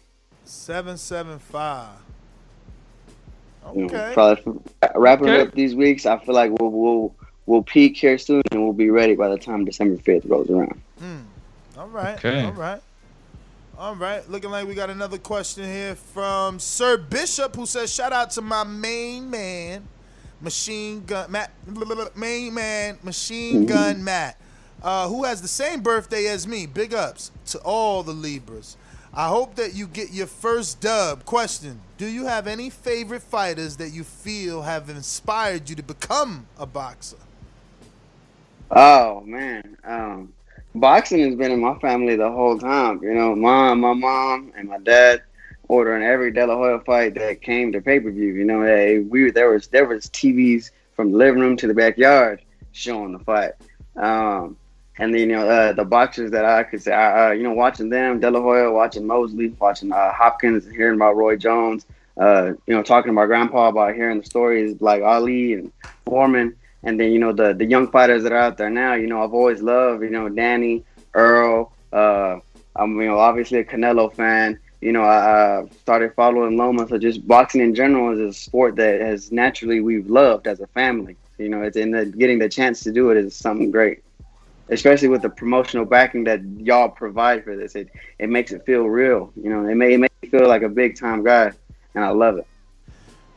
775. You know, Okay. probably wrapping Okay. up these weeks. I feel like we'll we'll we'll peak here soon, and we'll be ready by the time December fifth rolls around. Hmm. All right. Okay. All right. All right. Looking like we got another question here from Sir Bishop who says, Shout out to my main man, Machine Gun Matt main man, Machine Gun Matt, uh, who has the same birthday as me. Big ups to all the Libras. I hope that you get your first dub. Question Do you have any favorite fighters that you feel have inspired you to become a boxer? Oh man, um, boxing has been in my family the whole time. You know, mom, my mom, and my dad ordering every De La Hoya fight that came to pay per view. You know, they, we there was there was TVs from the living room to the backyard showing the fight. Um, and then you know uh, the boxers that I could say, uh, you know, watching them, De La Hoya, watching Mosley, watching uh, Hopkins, hearing about Roy Jones. Uh, you know, talking to my grandpa about hearing the stories like Ali and Foreman and then you know the the young fighters that are out there now. You know, I've always loved you know Danny Earl. Uh, I'm you know obviously a Canelo fan. You know, I uh, started following Loma. So just boxing in general is a sport that has naturally we've loved as a family. You know, it's in the getting the chance to do it is something great, especially with the promotional backing that y'all provide for this. It it makes it feel real. You know, it, may, it makes me feel like a big time guy, and I love it.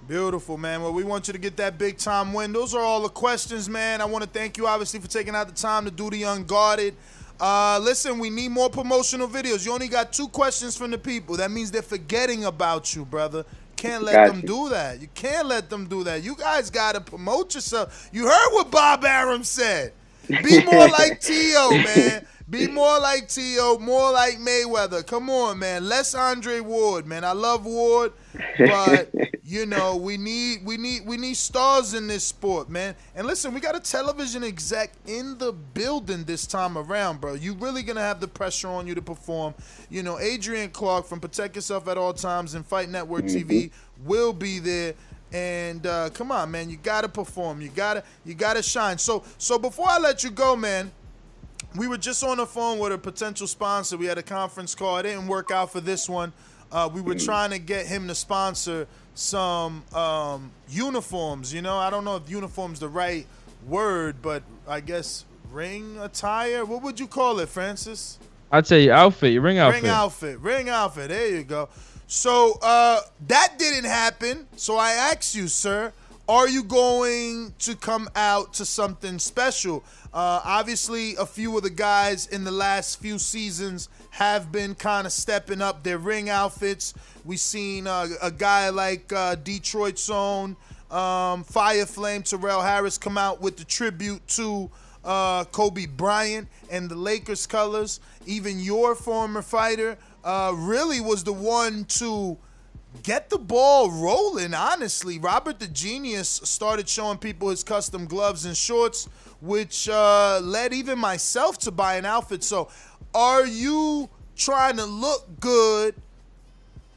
Beautiful, man. Well, we want you to get that big time win. Those are all the questions, man. I want to thank you, obviously, for taking out the time to do the unguarded. Uh, listen, we need more promotional videos. You only got two questions from the people. That means they're forgetting about you, brother. Can't let Got them you. do that. You can't let them do that. You guys got to promote yourself. You heard what Bob Arum said. Be more like T.O., man. Be more like Tio, more like Mayweather. Come on, man. Less Andre Ward, man. I love Ward, but you know we need we need we need stars in this sport, man. And listen, we got a television exec in the building this time around, bro. You really gonna have the pressure on you to perform. You know, Adrian Clark from Protect Yourself at All Times and Fight Network TV will be there. And uh, come on, man, you gotta perform. You gotta you gotta shine. So so before I let you go, man we were just on the phone with a potential sponsor. We had a conference call. It didn't work out for this one. Uh, we were trying to get him to sponsor some um, uniforms. You know, I don't know if uniform's the right word, but I guess ring attire. What would you call it, Francis? I'd say outfit, your ring outfit. Ring outfit. Ring outfit. There you go. So uh, that didn't happen. So I ask you, sir, are you going to come out to something special? Uh, obviously, a few of the guys in the last few seasons have been kind of stepping up their ring outfits. We've seen uh, a guy like uh, Detroit's own um, Fire Flame Terrell Harris come out with the tribute to uh, Kobe Bryant and the Lakers colors. Even your former fighter uh, really was the one to get the ball rolling, honestly. Robert the Genius started showing people his custom gloves and shorts, which uh, led even myself to buy an outfit. So, are you trying to look good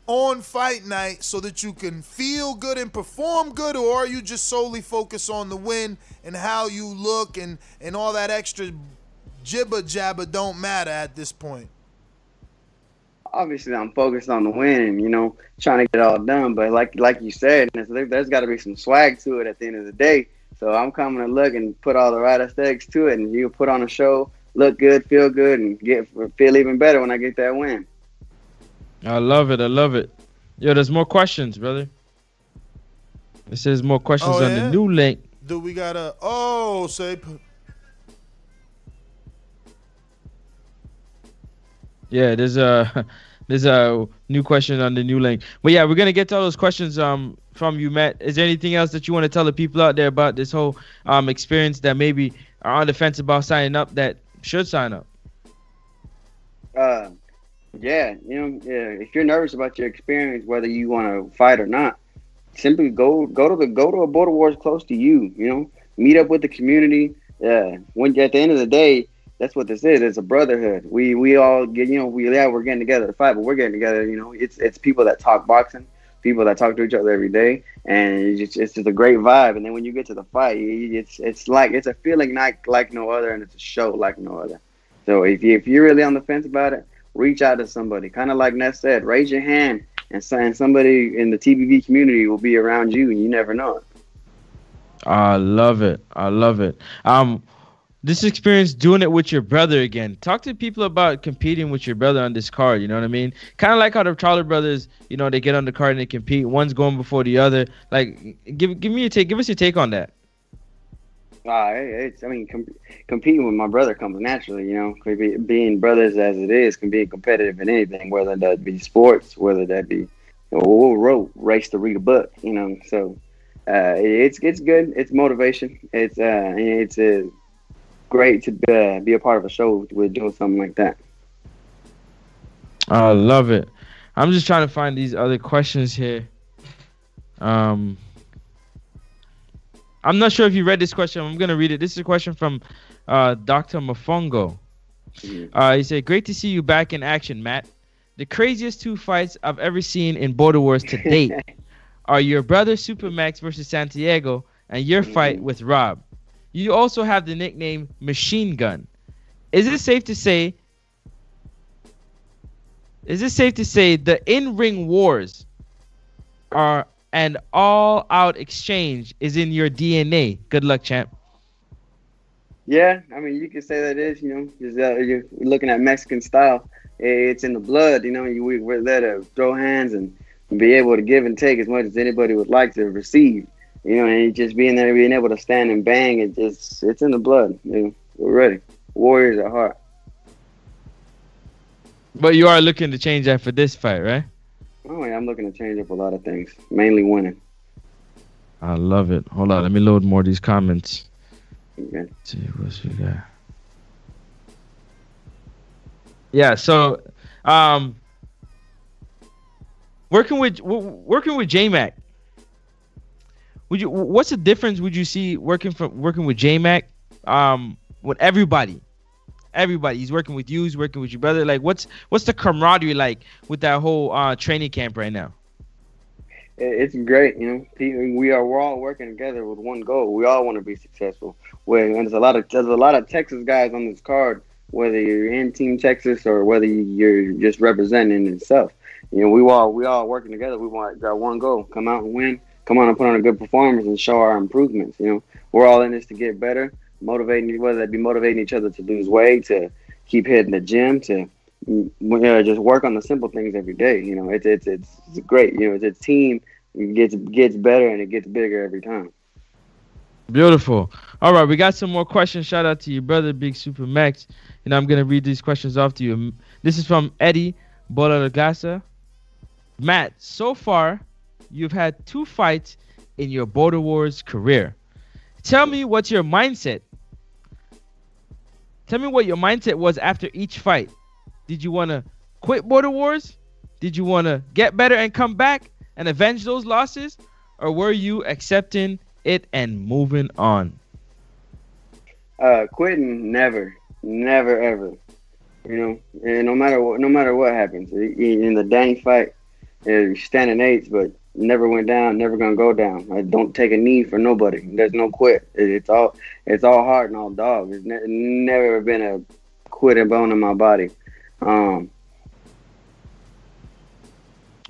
on fight night so that you can feel good and perform good, or are you just solely focused on the win and how you look and, and all that extra jibber jabber don't matter at this point? Obviously I'm focused on the win and you know trying to get it all done. But like like you said, there, there's got to be some swag to it at the end of the day. So I'm coming to look and put all the right aesthetics to it, and you put on a show, look good, feel good, and get feel even better when I get that win. I love it. I love it. Yo, there's more questions, brother. It says more questions Oh, on the new link. Do we gotta? Oh, say. Yeah, there's a there's a new question on the new link. But yeah, we're gonna get to all those questions um from you, Matt. Is there anything else that you want to tell the people out there about this whole um experience that maybe are on the fence about signing up that should sign up? Uh, yeah, you know, yeah. If you're nervous about your experience, whether you want to fight or not, simply go go to the go to a border wars close to you. You know, meet up with the community. Yeah, when at the end of the day, that's what this is. It's a brotherhood. We we all get you know we yeah we're getting together to fight, but we're getting together. You know, it's it's people that talk boxing, people that talk to each other every day, and it's just, it's just a great vibe. And then when you get to the fight, it's it's like it's a feeling like like no other, and it's a show like no other. So if you if you're really on the fence about it, reach out to somebody. Kind of like Ness said, raise your hand, and sign somebody in the TBV community will be around you, and you never know. I love it. I love it. Um, this experience doing it with your brother again. Talk to people about competing with your brother on this card. You know what I mean? Kind of like how the Charlo brothers, you know, they get on the card and they compete. One's going before the other. Like, give give me your take. Give us your take on that. Uh, it's I mean, com- competing with my brother comes naturally. You know, being brothers as it is can be competitive in anything, whether that be sports, whether that be you know, we'll race to read a book. You know, so uh, it's it's good. It's motivation. It's uh, it's uh, great to uh, be a part of a show with doing something like that. I love it. I'm just trying to find these other questions here. Um, I'm not sure if you read this question. I'm gonna read it. This is a question from uh, Dr. Mofongo. Uh, he said, "Great to see you back in action, Matt. The craziest two fights I've ever seen in Border Wars to date are your brother Supermax versus Santiago and your fight with Rob. You also have the nickname Machine Gun. Is it safe to say is it safe to say the in-ring wars are an all-out exchange is in your DNA? Good luck, champ. Yeah, I mean, you could say that is, you know, you're looking at Mexican style. Eh, it's in the blood, you know. You, we're there to throw hands and be able to give and take as much as anybody would like to receive. You know, and just being there, being able to stand and bang, it just it's in the blood. You know, we're ready. Warriors at heart. But you are looking to change that for this fight, right? Oh yeah, I'm looking to change up a lot of things, mainly winning. I love it. Hold on, let me load more of these comments. Okay. see what we got. Yeah. So, um, working with working with JMac. Would you? What's the difference? Would you see working from working with JMac, um, with everybody, everybody? He's working with you. He's working with your brother. Like, what's what's the camaraderie like with that whole uh training camp right now? It's great, you know. We are we're all working together with one goal. We all want to be successful. Where and there's a lot of there's a lot of Texas guys on this card, whether you're in Team Texas or whether you're just representing itself. You know, we all we all working together. We want got one goal: come out and win. Come on and put on a good performance and show our improvements. You know, we're all in this to get better, motivating whether that be motivating each other to lose weight, to keep hitting the gym, to you know, just work on the simple things every day. You know, it's it's it's, great. You know, it's a team. It gets gets better and it gets bigger every time. Beautiful. All right, we got some more questions. Shout out to your brother, Big Super Max. And I'm gonna read these questions off to you. This is from Eddie Bolalagasa. Matt, so far you've had two fights in your Border Wars career. Tell me what's your mindset. Tell me what your mindset was after each fight. Did you want to quit Border Wars? Did you want to get better and come back and avenge those losses? Or were you accepting it and moving on? Uh, quitting never, never ever. You know, and no matter what, no matter what happens in the dang fight, uh, you're standing eights, but never went down, never gonna go down. I don't take a knee for nobody. There's no quit. It's all, it's all heart and all dog. There's ne- never been a quitting bone in my body. Um,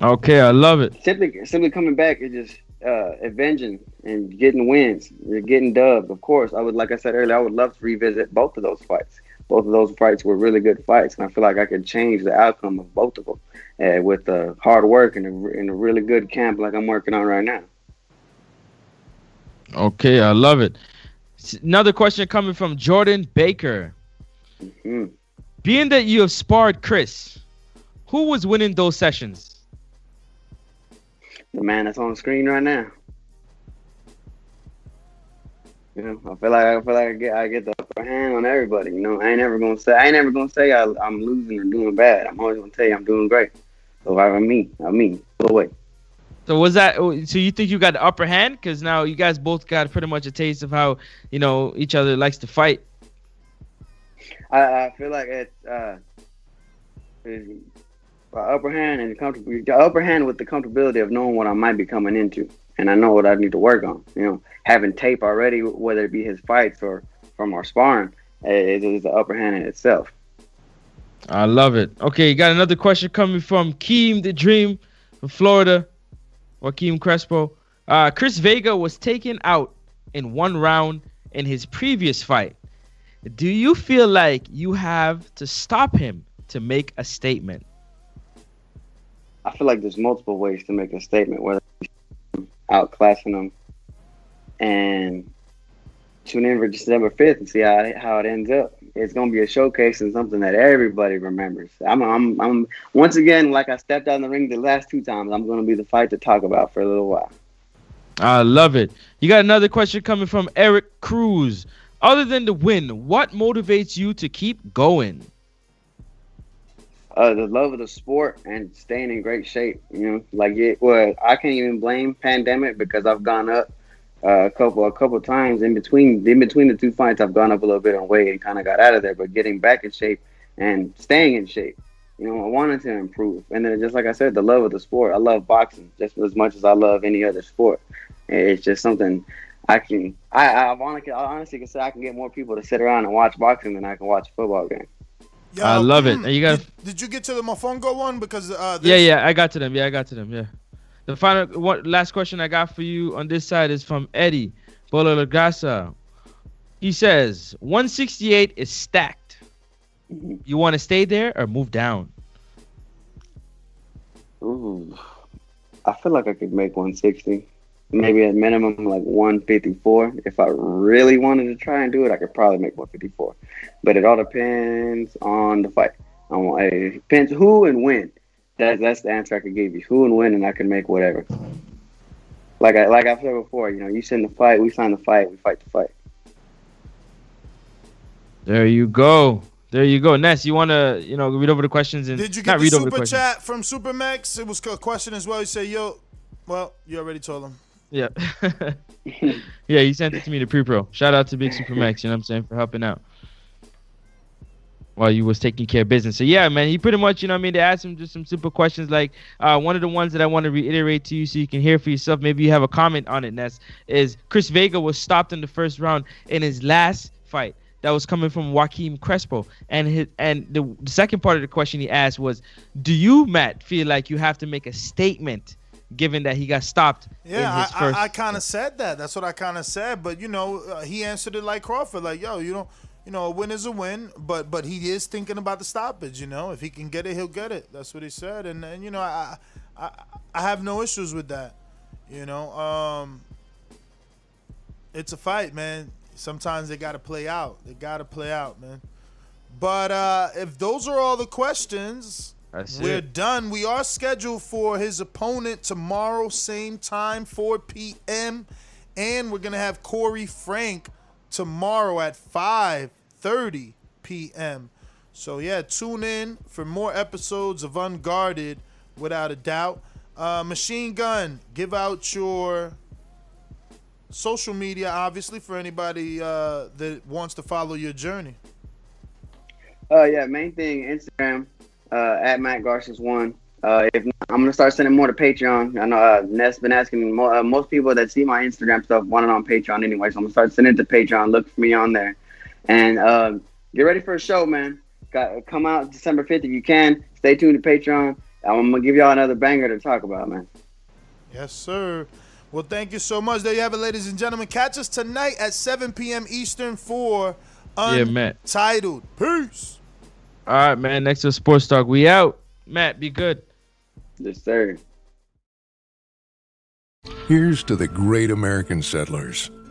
Okay, I love it. simply simply coming back is just uh, avenging and getting wins, You're getting dubbed. Of course, I would like I said earlier, I would love to revisit both of those fights. Both of those fights were really good fights, and I feel like I could change the outcome of both of them uh, with uh, hard work and a, and a really good camp like I'm working on right now. Okay, I love it. Another question coming from Jordan Baker. Mhm. Being that you have sparred Chris, who was winning those sessions? The man that's on screen right now. You know, I feel like I feel like I get I get the upper hand on everybody. You know, I ain't never gonna say I ain't never gonna say I, I'm losing or doing bad. I'm always gonna tell you I'm doing great. I me, I me, go away. So was that? So you think you got the upper hand? Because now you guys both got pretty much a taste of how you know each other likes to fight. I, I feel like it's uh, it's the upper hand and comfortable. The upper hand with the comfortability of knowing what I might be coming into, and I know what I need to work on. You know, having tape already, whether it be his fights or from our sparring, is, is the upper hand in itself. I love it. Okay, you got another question coming from Keem the Dream from Florida. Joaquim Crespo. Uh, Chris Vega was taken out in one round in his previous fight. Do you feel like you have to stop him to make a statement? I feel like there's multiple ways to make a statement, whether outclassing them and tune in for December 5th and see how, how it ends up. It's going to be a showcase and something that everybody remembers. I'm, I'm, I'm, once again, like I stepped out in the ring the last two times, I'm going to be the fight to talk about for a little while. I love it. You got another question coming from Eric Cruz. Other than the win, what motivates you to keep going? uh, the love of the sport and staying in great shape. You know, like it. Well, I can't even blame pandemic because I've gone up uh, a couple a couple times in between in between the two fights. I've gone up a little bit on weight and kind of got out of there, but getting back in shape and staying in shape. You know, I wanted to improve, and then just like I said, the love of the sport. I love boxing just as much as I love any other sport. It's just something I can. I I honestly, I honestly can say I can get more people to sit around and watch boxing than I can watch a football game. Yo, I love it. And you got Did, did you get to the Mofongo one? Because uh, Yeah, yeah, I got to them. Yeah, I got to them. Yeah. The final one last question I got for you on this side is from Eddie Bolalagasa. He says 168 is stacked. You want to stay there or move down? Ooh, I feel like I could make 160. Maybe at minimum like 154. If I really wanted to try and do it, I could probably make 154. But it all depends on the fight. It depends who and when. That's that's the answer I could give you. Who and when, and I can make whatever. Like I like I've said before, you know, you send the fight, we sign the fight, we fight the fight. There you go. There you go, Ness. You want to, you know, read over the questions and Did you not get the read over the super chat from Supermax? It was a question as well. He said, "Yo, well, you already told him." Yeah. yeah, he sent it to me to pre-pro. Shout out to Big Super Max, you know what I'm saying, for helping out while you was taking care of business. So yeah, man, he pretty much, you know what I mean, they asked him just some simple questions like uh, one of the ones that I want to reiterate to you so you can hear for yourself. Maybe you have a comment on it, Ness, is Chris Vega was stopped in the first round in his last fight. That was coming from Joaquin Crespo, and his, and the, the second part of the question he asked was, "Do you, Matt, feel like you have to make a statement, given that he got stopped Yeah, in his I, first?" I, I kind of said that. That's what I kind of said. But you know, uh, he answered it like Crawford, like, "Yo, you know, you know, a win is a win." But but he is thinking about the stoppage. You know, if he can get it, he'll get it. That's what he said. And and you know, I I I have no issues with that. You know, um, it's a fight, man. Sometimes they got to play out. They got to play out, man. But uh, if those are all the questions, That's we're it. done. We are scheduled for his opponent tomorrow, same time, 4 p.m. And we're gonna have Corey Frank tomorrow at 5:30 p.m. So yeah, tune in for more episodes of Unguarded, without a doubt. Uh, Machine Gun, give out your social media, obviously, for anybody uh, that wants to follow your journey. Uh, yeah, main thing Instagram uh, at Matt Garces one. Uh, if not, I'm gonna start sending more to Patreon. I know uh, Ness been asking mo- uh, most people that see my Instagram stuff want it on Patreon anyway, so I'm gonna start sending it to Patreon. Look for me on there, and uh, get ready for a show, man. Got come out December 5th if you can. Stay tuned to Patreon. I'm gonna give y'all another banger to talk about, man. Yes, sir. Well, thank you so much. There you have it, ladies and gentlemen. Catch us tonight at 7 p.m. Eastern for Yeah, Matt. Untitled. Peace. All right, man. Next to Sports Talk, we out. Matt, be good. Yes, sir. Here's to the great American settlers,